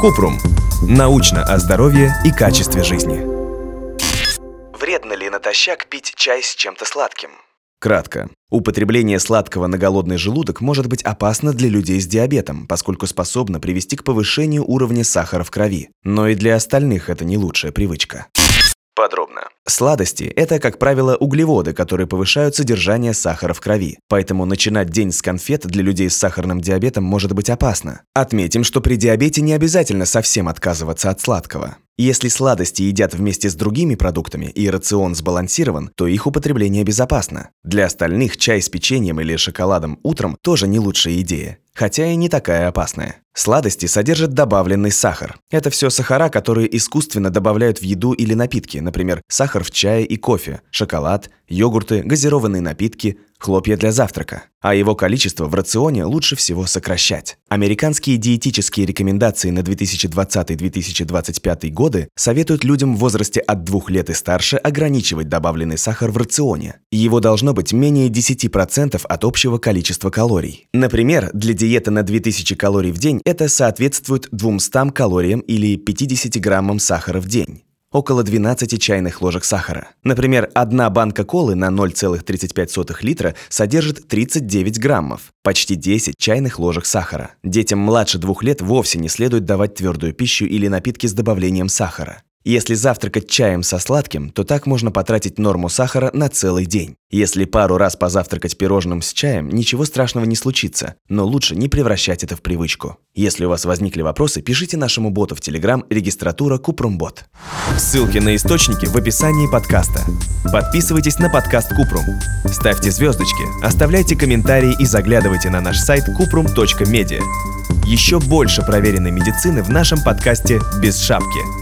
Купрум. Научно о здоровье и качестве жизни. Вредно ли натощак пить чай с чем-то сладким? Кратко. Употребление сладкого на голодный желудок может быть опасно для людей с диабетом, поскольку способно привести к повышению уровня сахара в крови. Но и для остальных это не лучшая привычка. Подробно. Сладости – это, как правило, углеводы, которые повышают содержание сахара в крови. Поэтому начинать день с конфет для людей с сахарным диабетом может быть опасно. Отметим, что при диабете не обязательно совсем отказываться от сладкого. Если сладости едят вместе с другими продуктами и рацион сбалансирован, то их употребление безопасно. Для остальных чай с печеньем или шоколадом утром тоже не лучшая идея хотя и не такая опасная. Сладости содержат добавленный сахар. Это все сахара, которые искусственно добавляют в еду или напитки, например, сахар в чае и кофе, шоколад, йогурты, газированные напитки, хлопья для завтрака. А его количество в рационе лучше всего сокращать. Американские диетические рекомендации на 2020-2025 годы советуют людям в возрасте от 2 лет и старше ограничивать добавленный сахар в рационе. Его должно быть менее 10% от общего количества калорий. Например, для диеты на 2000 калорий в день это соответствует 200 калориям или 50 граммам сахара в день около 12 чайных ложек сахара. Например, одна банка колы на 0,35 литра содержит 39 граммов, почти 10 чайных ложек сахара. Детям младше двух лет вовсе не следует давать твердую пищу или напитки с добавлением сахара. Если завтракать чаем со сладким, то так можно потратить норму сахара на целый день. Если пару раз позавтракать пирожным с чаем, ничего страшного не случится, но лучше не превращать это в привычку. Если у вас возникли вопросы, пишите нашему боту в Telegram регистратура Купрумбот. Ссылки на источники в описании подкаста. Подписывайтесь на подкаст Купрум. Ставьте звездочки, оставляйте комментарии и заглядывайте на наш сайт kuprum.media. Еще больше проверенной медицины в нашем подкасте «Без шапки».